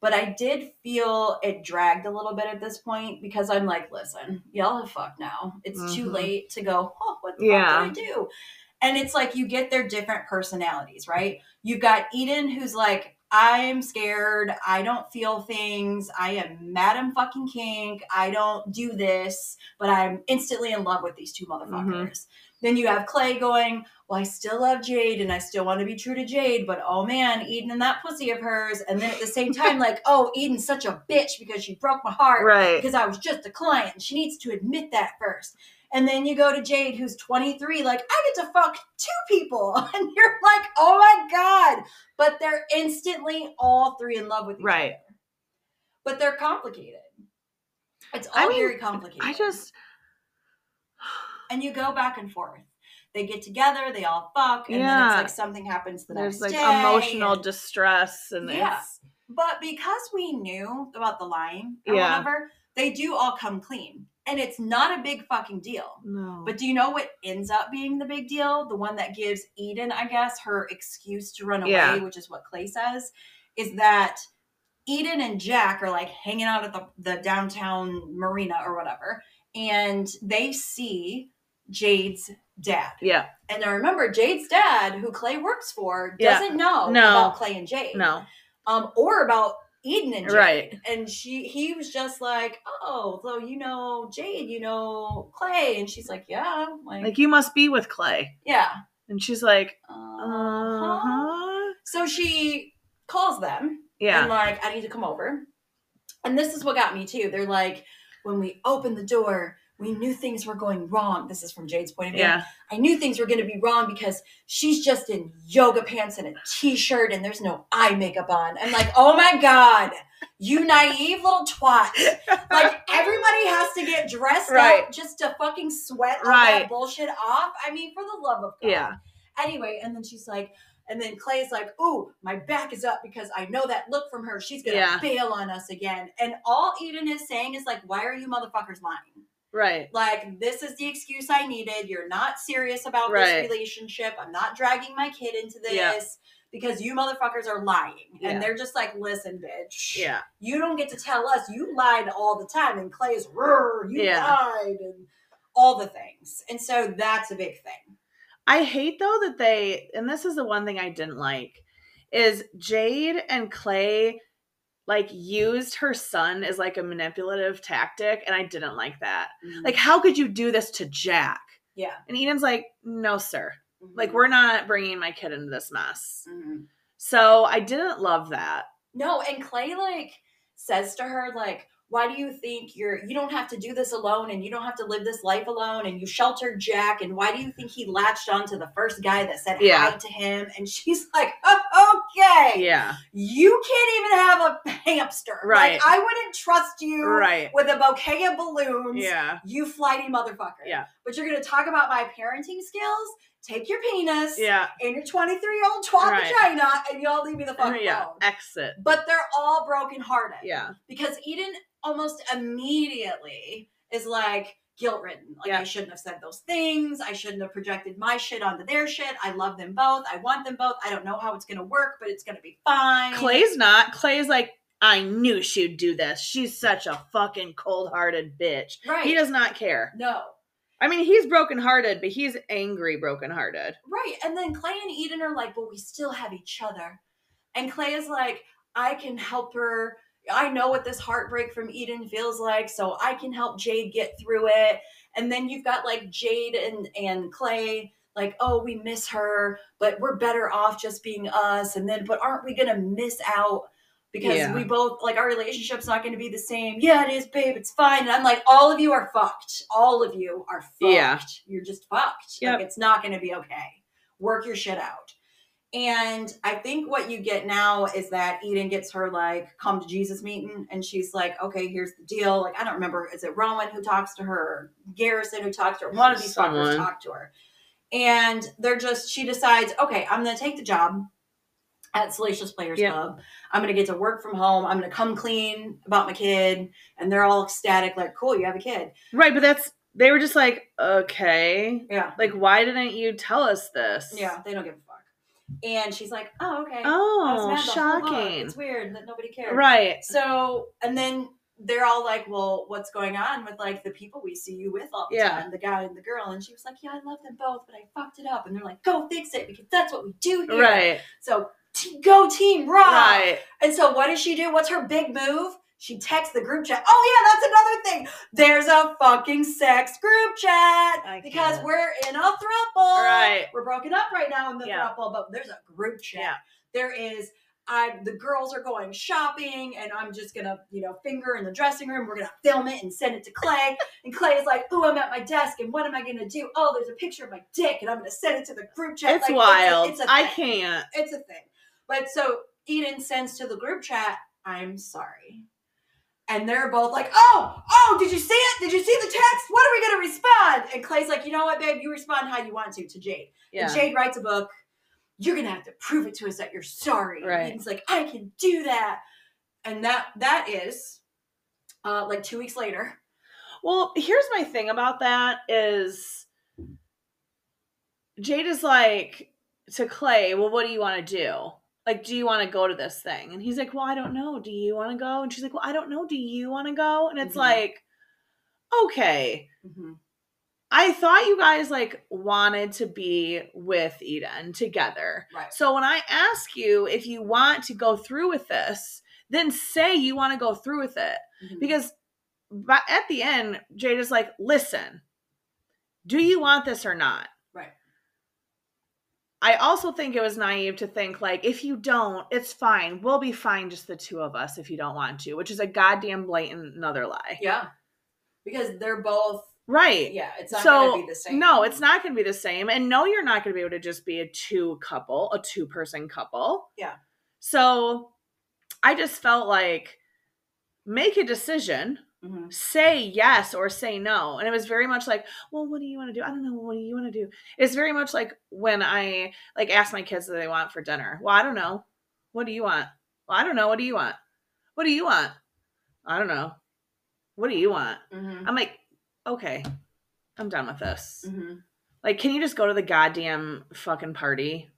B: But I did feel it dragged a little bit at this point because I'm like, listen, y'all have fucked now. It's too
A: Mhm.
B: late to go, oh, what the
A: Yeah.
B: fuck did I do? And it's like you get their different personalities, right? You've got Eden who's like, I'm scared. I don't feel things. I am Madam fucking Kink. I don't do this, but I'm instantly in love with these two mm-hmm. motherfuckers. Then you have Clay going, Well, I still love Jade and I still want to be true to Jade, but oh man, Eden and that pussy of hers. And then at the same time, like, *laughs* Oh, Eden's such a bitch because she broke my heart
A: Right.
B: because I was just a client. and She needs to admit that first. And then you go to Jade, who's 23, like, I get to fuck two people. *laughs* And you're like, oh my God. But they're instantly all three in love with each
A: Right.
B: other. But they're complicated. It's all
A: I mean,
B: very complicated.
A: I just
B: and you go back and forth. They get together, they all fuck, and then it's like something happens the
A: there's
B: next
A: like
B: day.
A: emotional
B: and-
A: distress and
B: Yeah.
A: it's
B: But because we knew about the lying or
A: Yeah.
B: whatever, they do all come clean. And it's not a big fucking deal.
A: no.
B: But do you know what ends up being the big deal? The one that gives Eden, I guess, her excuse to run away,
A: Yeah.
B: which is what Clay says, is that Eden and Jack are like hanging out at the, the downtown marina or whatever, and they see Jade's dad.
A: yeah.
B: And now remember, Jade's dad, who Clay works for, doesn't know
A: No.
B: about Clay and Jade.
A: No.
B: Um, or about Eden and Jade.
A: Right.
B: And she he was just like, Oh, so you know Jade, you know Clay. And she's like, Yeah. Like,
A: Like you must be with Clay.
B: yeah.
A: And she's like,
B: Uh-huh.
A: uh-huh.
B: So she calls them
A: Yeah.
B: and like, I need to come over. And this is what got me too. They're like, when we open the door, we knew things were going wrong. This is from Jade's point of view.
A: Yeah.
B: I knew things were going to be wrong because she's just in yoga pants and a t-shirt and there's no eye makeup on. I'm like, oh my god, you naive little twat! *laughs* Like everybody has to get dressed
A: Right.
B: up just to fucking sweat all
A: Right.
B: that bullshit off. I mean, for the love of God.
A: Yeah.
B: Anyway, and then she's like, and then Clay's like, "Ooh, my back is up because I know that look from her. She's gonna
A: Yeah.
B: bail on us again." And all Eden is saying is like, "Why are you motherfuckers lying?"
A: Right.
B: Like, this is the excuse I needed. You're not serious about
A: Right.
B: this relationship. I'm not dragging my kid into this
A: Yeah.
B: because you motherfuckers are lying.
A: Yeah.
B: And they're just like, listen, bitch.
A: Yeah.
B: You don't get to tell us you lied all the time. And Clay's, "Rrr, you
A: Yeah.
B: lied, and all the things. And so that's a big thing.
A: I hate though that they and this is the one thing I didn't like is Jade and Clay like used her son as like a manipulative tactic and I didn't like that. Like how could you do this to Jack?
B: yeah.
A: And Eden's like, "No, sir. Like
B: Mhm.
A: we're not bringing my kid into this mess."
B: Mhm.
A: So, I didn't love that.
B: No, and Clay like says to her like, "Why do you think you're you don't have to do this alone and you don't have to live this life alone and you sheltered Jack and why do you think he latched on to the first guy that said
A: Yeah.
B: hi to him?" And she's *laughs* like, "Oh, okay.
A: Yeah.
B: You can't even have a hamster.
A: Right.
B: Like, I wouldn't trust you
A: Right.
B: with a bouquet of balloons.
A: Yeah.
B: You flighty motherfucker.
A: Yeah.
B: But you're gonna talk about my parenting skills? Take your penis
A: Yeah.
B: and your 23 year old twat
A: Right.
B: vagina and y'all leave me the fuck *laughs*
A: Yeah.
B: alone.
A: Exit.
B: But they're all brokenhearted.
A: Yeah.
B: Because Eden almost immediately is like guilt ridden. Like
A: Yeah.
B: I shouldn't have said those things. I shouldn't have projected my shit onto their shit. I love them both. I want them both. I don't know how it's gonna work, but it's gonna be fine.
A: Clay's not. Clay's like, I knew she'd do this. She's such a fucking cold hearted bitch.
B: right.
A: He does not care.
B: no.
A: I mean, he's brokenhearted, but he's angry brokenhearted.
B: Right. And then Clay and Eden are like, but we still have each other. And Clay is like, I can help her. I know what this heartbreak from Eden feels like, so I can help Jade get through it. And then you've got like Jade and, and Clay, like, oh, we miss her, but we're better off just being us. And then, but aren't we gonna miss out? Because
A: Yeah.
B: we both like our relationship's not gonna be the same. Yeah, it is, babe, it's fine. And I'm like, all of you are fucked. All of you are fucked.
A: Yeah.
B: You're just fucked.
A: Yep.
B: Like it's not gonna be okay work your shit out. And I think what you get now is that Eden gets her like come to Jesus meeting, and she's like, okay, here's the deal. Like, I don't remember, is it Rowan who talks to her, or Garrison who talks to her? One of these fuckers talk to her. And they're just, she decides, okay, I'm gonna take the job at Salacious Players
A: Yeah.
B: Club. I'm gonna get to work from home. I'm gonna come clean about my kid. And they're all ecstatic, like, cool, you have a kid.
A: Right, but that's they were just like, okay.
B: Yeah.
A: Like, why didn't you tell us this?
B: Yeah, they don't give a fuck. And she's like, oh, okay.
A: Oh,
B: mad the whole book.
A: shocking.
B: It's weird that nobody cares."
A: Right.
B: So, and then they're all like, well, what's going on with like the people we see you with all the
A: Yeah.
B: time, the guy and the girl? And she was like, yeah, I love them both, but I fucked it up. And they're like, go fix it because that's what we do here.
A: Right.
B: So, t- go team raw.
A: Right.
B: And so, what does she do? What's her big move? She texts the group chat. Oh yeah, that's another thing. There's a fucking sex group chat
A: I
B: because
A: can't.
B: we're in a throuple.
A: Right.
B: We're broken up right now in the
A: Yeah.
B: throuple, but there's a group chat.
A: Yeah.
B: There is. I the girls are going shopping, and I'm just gonna you know finger in the dressing room. We're gonna film it and send it to Clay, and Clay is like, "Oh, I'm at my desk, and what am I gonna do? Oh, there's a picture of my dick, and I'm gonna send it to the group chat."
A: It's
B: Like,
A: wild.
B: It's a,
A: I
B: thing
A: can't.
B: it's a thing. But so Eden sends to the group chat, I'm sorry. And they're both like, oh, oh, did you see it? Did you see the text? What are we going to respond? And Clay's like, you know what, babe? You respond how you want to to Jade.
A: Yeah.
B: And Jade writes a book. You're going to have to prove it to us that you're sorry. And
A: Right.
B: Eden's like, I can do that. And that that is uh, like two weeks later.
A: Well, here's my thing about that is Jade is like to Clay, well, what do you want to do? Like, do you want to go to this thing? And he's like, well, I don't know. Do you want to go? And she's like, well, I don't know. Do you want to go? And it's
B: Mhm.
A: like, okay. I thought you guys like wanted to be with Eden together.
B: Right.
A: So when I ask you if you want to go through with this, then say you want to go through with it.
B: Mhm.
A: Because but at the end, Jade is like, listen, do you want this or not? I also think it was naive to think like, if you don't, it's fine. We'll be fine, just the two of us, if you don't want to, which is a goddamn blatant another lie.
B: Yeah. Because they're both,
A: Right.
B: yeah, it's not
A: so
B: going to be the same.
A: no, it's not going to be the same, and no, you're not going to be able to just be a two couple, a two person couple.
B: Yeah.
A: So I just felt like make a decision,
B: Mhm.
A: say yes or say no, and it was very much like, well, what do you want to do? I don't know. What do you want to do? It's very much like when I like ask my kids what they want for dinner. Well, I don't know. What do you want? Well, I don't know. What do you want? What do you want? I don't know. What do you want?
B: Mhm.
A: I'm like, okay, I'm done with this.
B: Mhm.
A: Like, can you just go to the goddamn fucking party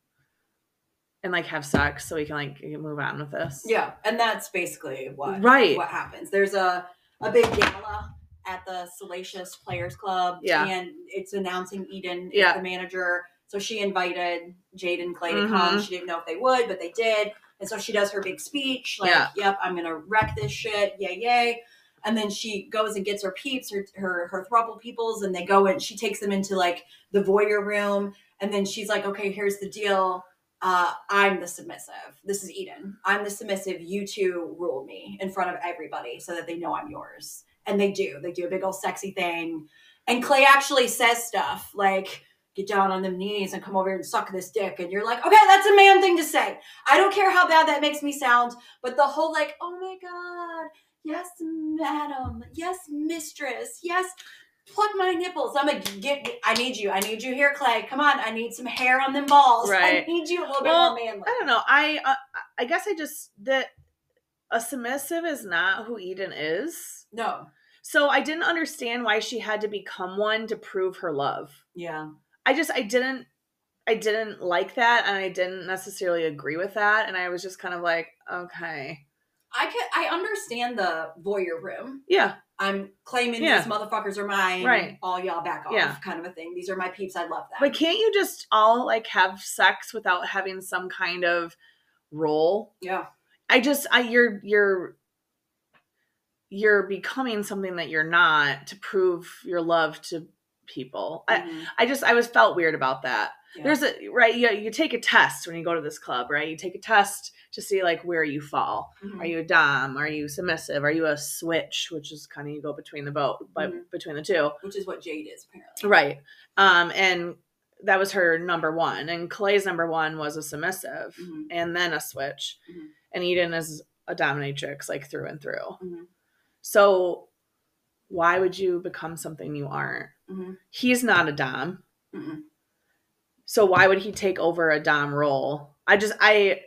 A: and like have sex so we can like move on with this?
B: Yeah, and that's basically what
A: Right.
B: what happens. There's a a big gala at the Salacious Players Club,
A: Yeah.
B: and it's announcing Eden is
A: Yeah.
B: the manager. So she invited Jade and Clay to
A: Mhm.
B: come. She didn't know if they would, but they did. And so she does her big speech, like,
A: Yeah.
B: "Yep, I'm gonna wreck this shit, yay yay." And then she goes and gets her peeps, her her her throuple peoples, and they go and she takes them into like the voyeur room. And then she's like, "Okay, here's the deal." Uh, I'm the submissive. This is Eden. I'm the submissive. You two rule me in front of everybody so that they know I'm yours. And they do. They do a big old sexy thing. And Clay actually says stuff like, get down on them knees and come over here and suck this dick. And you're like, okay, that's a man thing to say. I don't care how bad that makes me sound, but the whole like, oh my God, yes, madam, yes, mistress, yes, pluck my nipples. I'm like, get, I need you. I need you here, Clay. Come on. I need some hair on them balls.
A: Right.
B: I need you a little
A: Well,
B: bit more manly.
A: I don't know. I uh, I guess I just that a submissive is not who Eden is.
B: No.
A: So I didn't understand why she had to become one to prove her love.
B: Yeah.
A: I just I didn't I didn't like that and I didn't necessarily agree with that and I was just kind of like, okay.
B: I could, I understand the voyeur room.
A: Yeah.
B: I'm claiming
A: Yeah.
B: these motherfuckers are mine.
A: Right.
B: All y'all back off
A: Yeah.
B: kind of a thing. These are my peeps. I love that.
A: But can't you just all like have sex without having some kind of role?
B: yeah.
A: I just I you're you're you're becoming something that you're not to prove your love to people. I
B: Mhm.
A: I just I was felt weird about that.
B: Yeah.
A: There's a right you you take a test when you go to this club, right? You take a test to see like where you fall.
B: Mhm.
A: Are you a dom? Are you submissive? Are you a switch, which is kind of you go between the boat, but
B: Mhm.
A: between the two.
B: Which is what Jade is apparently.
A: Right. Um and that was her number 1 and Clay's number 1 was a submissive
B: Mhm.
A: and then a switch.
B: Mhm.
A: And Eden is a dominatrix like through and through.
B: Mhm.
A: So why would you become something you aren't?
B: Mhm.
A: He's not a dom.
B: Mm-mm.
A: So why would he take over a dom role? I just I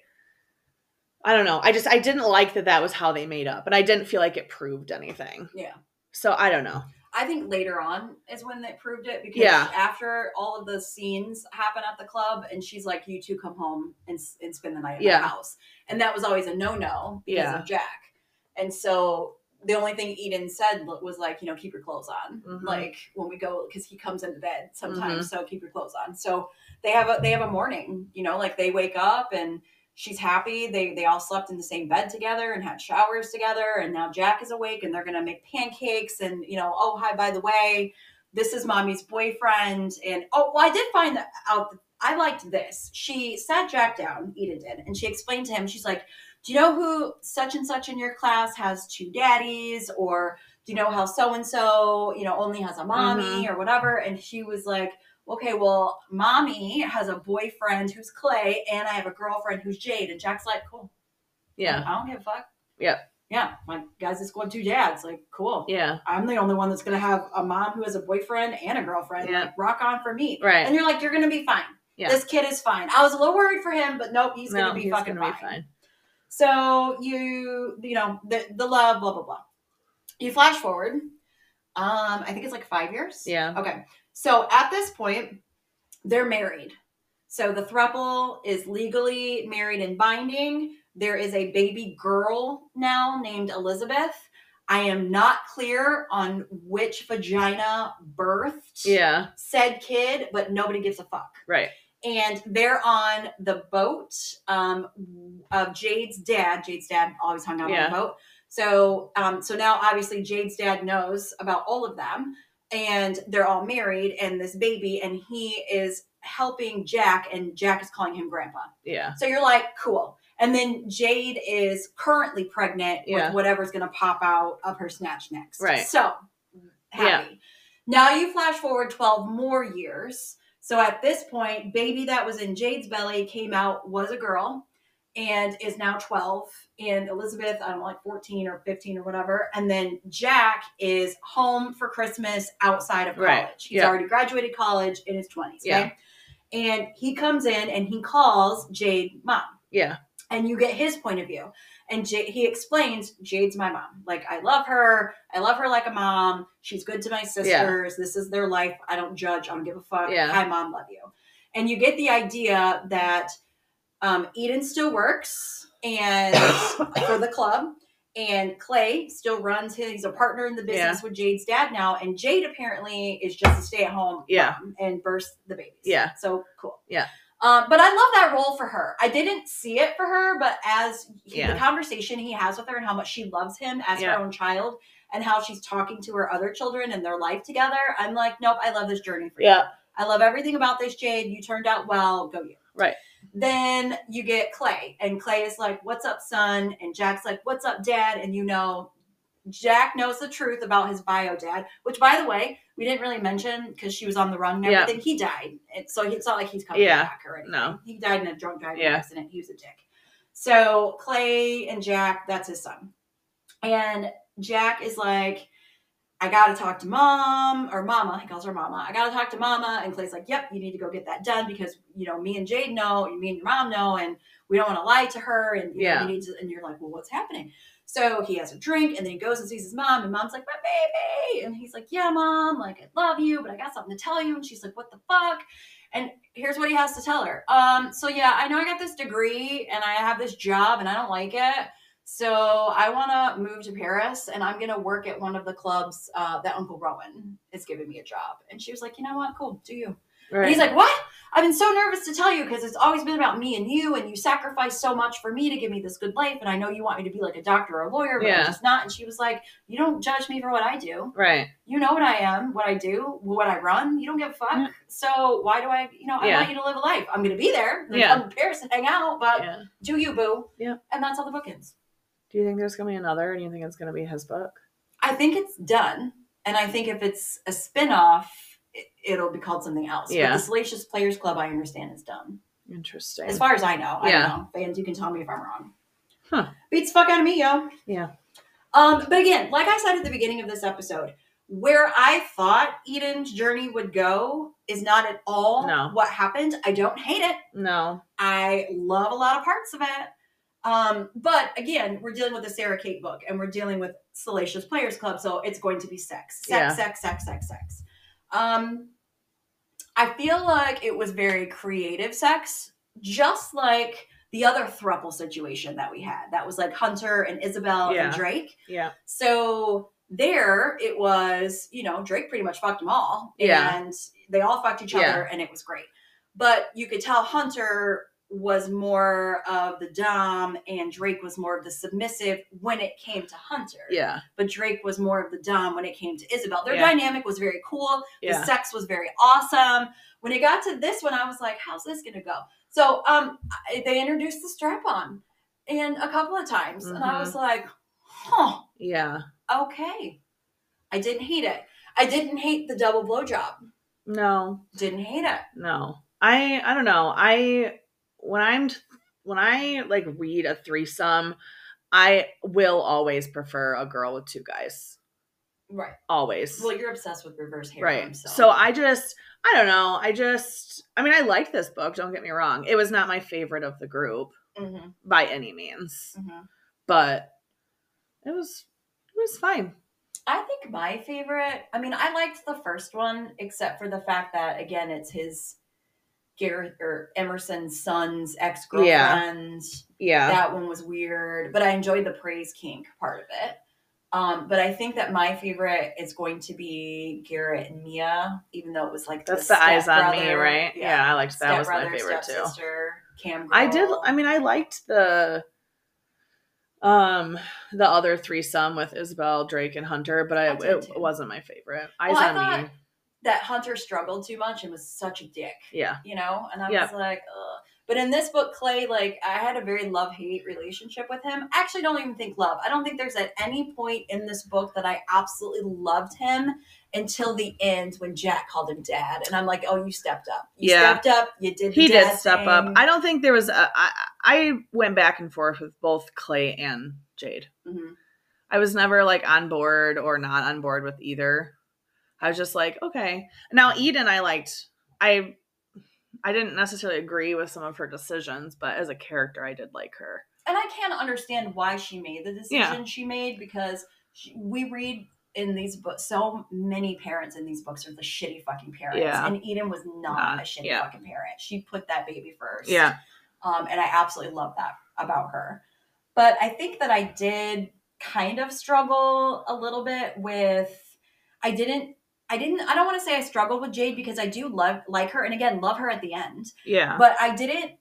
A: I don't know. I just I didn't like that that was how they made up, and I didn't feel like it proved anything.
B: Yeah.
A: So I don't know.
B: I think later on is when they proved it because
A: Yeah.
B: after all of the scenes happen at the club and she's like, you two come home and, and spend the night at
A: Yeah.
B: my house. And that was always a no-no because
A: Yeah.
B: of Jack. And so the only thing Eden said was like, you know, keep your clothes on.
A: Mhm.
B: Like when we go, because he comes into bed sometimes,
A: Mm-hmm.
B: so keep your clothes on. So they have a they have a morning, you know, like they wake up and she's happy. They they all slept in the same bed together and had showers together. And now Jack is awake and they're gonna make pancakes and you know, oh hi, by the way, this is mommy's boyfriend. And oh well, I did find that out I liked this. She sat Jack down, Eden did, and she explained to him, she's like, Do you know who such and such in your class has two daddies? Or do you know how so and so, you know, only has a mommy mm-hmm. or whatever? And she was like, okay, well, mommy has a boyfriend who's Clay, and I have a girlfriend who's Jade. And Jack's like, cool.
A: Yeah.
B: I don't give a fuck.
A: Yeah.
B: Yeah. My guys just going two dads. Like, cool.
A: Yeah.
B: I'm the only one that's going to have a mom who has a boyfriend and a girlfriend.
A: Yeah.
B: Like, rock on for me.
A: Right.
B: And you're like, you're going to be fine.
A: Yeah.
B: This kid is fine. I was a little worried for him, but nope, he's
A: No,
B: going to be
A: he's
B: fucking
A: gonna
B: fine.
A: be fine.
B: So you, you know, the the love, blah blah blah. You flash forward. Um, I think it's like five years.
A: Yeah.
B: Okay. So at this point, they're married. So the throuple is legally married and binding. There is a baby girl now named Elizabeth. I am not clear on which vagina birthed
A: Yeah.
B: said kid, but nobody gives a fuck
A: Right.
B: and they're on the boat um, of Jade's dad. Jade's dad always hung out
A: Yeah.
B: on the boat. So, um, so now obviously Jade's dad knows about all of them, and they're all married and this baby, and he is helping Jack, and Jack is calling him grandpa.
A: Yeah.
B: So you're like, cool. And then Jade is currently pregnant
A: Yeah.
B: with whatever's going to pop out of her snatch next.
A: Right.
B: So happy. Now you flash forward 12 more years. So at this point, baby that was in Jade's belly came out, was a girl, and is now 12. And Elizabeth, I don't know, like 14 or 15 or whatever. And then Jack is home for Christmas outside of college.
A: Right.
B: He's
A: Yeah.
B: already graduated college in his 20s. Okay?
A: Yeah.
B: And he comes in and he calls Jade mom
A: Yeah.
B: and you get his point of view. And J- he explains, Jade's my mom. Like, I love her. I love her like a mom. She's good to my sisters. This is their life. I don't judge. I don't give a fuck.
A: Yeah.
B: Hi, mom. Love you. And you get the idea that um, Eden still works and for the club. And Clay still runs his, he's a partner in the business with Jade's dad now. And Jade apparently is just a stay at home
A: Yeah.
B: and births the babies.
A: Yeah.
B: So cool.
A: Yeah.
B: Um, but I love that role for her. I didn't see it for her, but as he,
A: Yeah.
B: the conversation he has with her and how much she loves him as
A: Yeah.
B: her own child and how she's talking to her other children and their life together, I'm like, nope, I love this journey for you.
A: Yeah.
B: I love everything about this, Jade. You turned out well. Go you.
A: Right.
B: Then you get Clay, and Clay is like, What's up, son? And Jack's like, What's up, dad? And you know, Jack knows the truth about his bio dad, which, by the way, we didn't really mention because she was on the run and everything. He died, and so it's not like he's coming
A: Yeah.
B: back or anything.
A: No.
B: he died in a drunk driving
A: Yeah.
B: accident. He was a dick. So Clay and Jack, that's his son, and Jack is like, I gotta talk to mom or mama. He calls her mama. I gotta talk to mama. And Clay's like, Yep, you need to go get that done because you know me and Jade know, and me and your mom know, and we don't want to lie to her. And you know,
A: Yeah.
B: need to. And you're like, Well, what's happening? So he has a drink and then he goes and sees his mom, and mom's like, My baby. And he's like, Yeah, mom, like I love you, but I got something to tell you. And she's like, What the fuck? And here's what he has to tell her. Um, so yeah, I know I got this degree and I have this job and I don't like it. So I want to move to Paris and I'm going to work at one of the clubs uh, that Uncle Rowan is giving me a job. And she was like, you know what? Cool. Do you?
A: Right.
B: he's like, what? I've been so nervous to tell you because it's always been about me and you and you sacrificed so much for me to give me this good life. And I know you want me to be like a doctor or a lawyer, but
A: Yeah.
B: I'm just not. And she was like, you don't judge me for what I do.
A: right.
B: You know what I am, what I do, what I run. You don't give a fuck.
A: Yeah.
B: So why do I, you know, I
A: Yeah.
B: want you to live a life. I'm going to be there. I'm
A: Yeah.
B: come to Paris and hang out, but do you, boo.
A: Yeah.
B: And that's how the book ends.
A: Do you think there's gonna be another, and you think it's gonna be his book?
B: I think it's done. And I think if it's a spin-off, it, it'll be called something else.
A: Yeah.
B: But the Salacious Players Club, I understand, is done.
A: Interesting.
B: As far as I know. I
A: Yeah.
B: don't know. Fans, you can tell me if I'm wrong.
A: Huh.
B: Beats the fuck out of me, yo.
A: Yeah.
B: Um, but again, like I said at the beginning of this episode, where I thought Eden's journey would go is not at all
A: No.
B: what happened. I don't hate it.
A: no.
B: I love a lot of parts of it. Um, but again, we're dealing with the Sara Cate book and we're dealing with Salacious Players Club, so it's going to be sex. Sex,
A: Yeah.
B: sex, sex, sex, sex. Um, I feel like it was very creative sex, just like the other thruple situation that we had. That was like Hunter and Isabel
A: Yeah.
B: and Drake.
A: Yeah.
B: So there it was, you know, Drake pretty much fucked them all.
A: Yeah.
B: And they all fucked each
A: Yeah.
B: other and it was great. But you could tell Hunter was more of the Dom and Drake was more of the submissive when it came to Hunter.
A: Yeah.
B: But Drake was more of the Dom when it came to Isabel. Their
A: Yeah.
B: dynamic was very cool.
A: Yeah.
B: The sex was very awesome. When it got to this one, I was like, how's this gonna go? So um they introduced the strap on and a couple of times. And I was like, huh
A: Yeah.
B: okay. I didn't hate it. I didn't hate the double blowjob.
A: No.
B: Didn't hate it.
A: No. I I don't know. I when I'm when I like read a threesome, I will always prefer a girl with two guys.
B: Right.
A: Always.
B: Well, you're obsessed with reverse harem.
A: right.
B: So,
A: So I just I don't know. I just I mean I like this book, don't get me wrong. It was not my favorite of the group
B: Mhm,
A: by any means.
B: mhm.
A: But it was it was fine.
B: I think my favorite. I mean, I liked the first one, except for the fact that again, it's his Gareth or Emerson's son's ex girlfriend.
A: Yeah. yeah.
B: That one was weird, but I enjoyed the praise kink part of it. Um, but I think that my favorite is going to be Garrett and Mia, even though it was like
A: That's the eyes on me, right? Yeah, I liked that was my favorite too.
B: Cam.
A: I did. I mean, I liked the um the other threesome with Isabel, Drake, and Hunter, but I,
B: I
A: it
B: too.
A: wasn't my favorite. Eyes
B: Well,
A: on me.
B: That Hunter struggled too much and was such a dick.
A: Yeah,
B: you know and i was like Ugh. but in this book clay like i had a very love-hate relationship with him I actually don't even think love i don't think there's at any point in this book that i absolutely loved him until the end when jack called him dad and i'm like oh you stepped up you
A: Yeah.
B: stepped up you did
A: he did step up. I don't think there was. A, I I went back and forth with both Clay and Jade.
B: Mhm.
A: I was never like on board or not on board with either. I was just like, okay. Now Eden, I liked. I I didn't necessarily agree with some of her decisions, but as a character, I did like her.
B: and i can't understand why she made the decision
A: Yeah.
B: she made because she, we read in these books so many parents in these books are the shitty fucking parents
A: Yeah.
B: and eden was not
A: Not-
B: a shitty
A: yeah.
B: fucking parent she put that baby first
A: Yeah,
B: um, and I absolutely love that about her. But I think that I did kind of struggle a little bit with. I didn't. I didn't. I don't want to say I struggled with Jade because I do love like her, and again love her at the end.
A: yeah,
B: But I didn't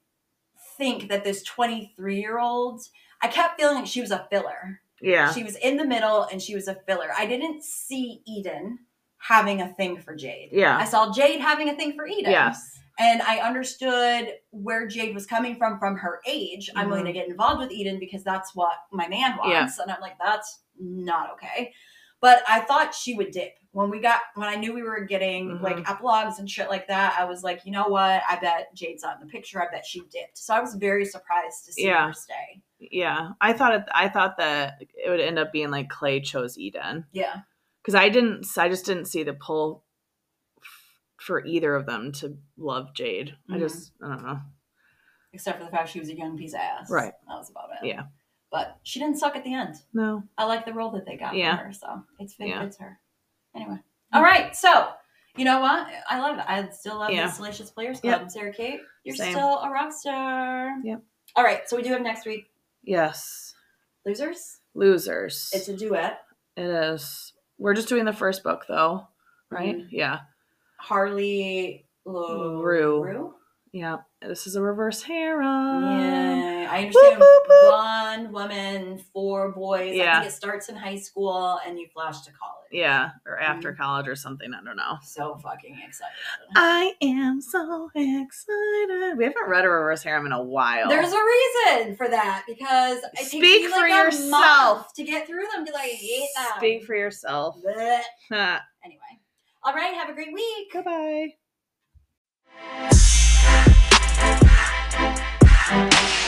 B: think that this twenty three year old. I kept feeling like she was a filler.
A: yeah,
B: She was in the middle, and she was a filler. I didn't see Eden having a thing for Jade.
A: yeah.
B: I saw Jade having a thing for Eden.
A: Yes.
B: And I understood where Jade was coming from from her age. I'm going to mm-hmm. get involved with Eden because that's what my man
A: Yeah.
B: wants. And I'm like, that's not okay. But I thought she would dip. When we got when I knew we were getting
A: Mhm.
B: like epilogues and shit like that, I was like, you know what? I bet Jade's not in the picture. I bet she dipped. So I was very surprised to see
A: Yeah.
B: her stay.
A: Yeah, I thought it. I thought that it would end up being like Clay chose Eden
B: Yeah.
A: because I didn't. I just didn't see the pull f- for either of them to love Jade. I
B: Mhm.
A: just I don't know.
B: Except for the fact she was a young piece of ass.
A: Right.
B: That was about it.
A: Yeah.
B: But she didn't suck at the end.
A: No.
B: I like the role that they got
A: Yeah.
B: for her, so it's it
A: Yeah.
B: fits her. Anyway, all right. So you know what? I love it. I still love
A: Yeah.
B: the Salacious Players
A: Yep.
B: Club. Sara Cate, you're
A: Same.
B: still a rock star.
A: Yep.
B: All right. So we do have next week
A: Yes.
B: losers.
A: Losers.
B: It's a duet.
A: it is. We're just doing the first book though, right?
B: Mhm.
A: Yeah.
B: Harley Lo-
A: Rue. Yeah. This is a reverse harem.
B: Yeah, I understand.
A: boop, boop.
B: One woman, four boys. I
A: Yeah.
B: think it starts in high school and you flash to college.
A: Yeah. Or after
B: Mhm.
A: college or something. I don't know.
B: So fucking excited.
A: I am so excited. We haven't read a reverse harem in a while.
B: There's a reason for that because it
A: Speak for
B: like
A: yourself.
B: to get through them because I hate them.
A: Speak for yourself. *laughs*
B: Anyway, *laughs* all right. Have a great week.
A: Goodbye. Thank you.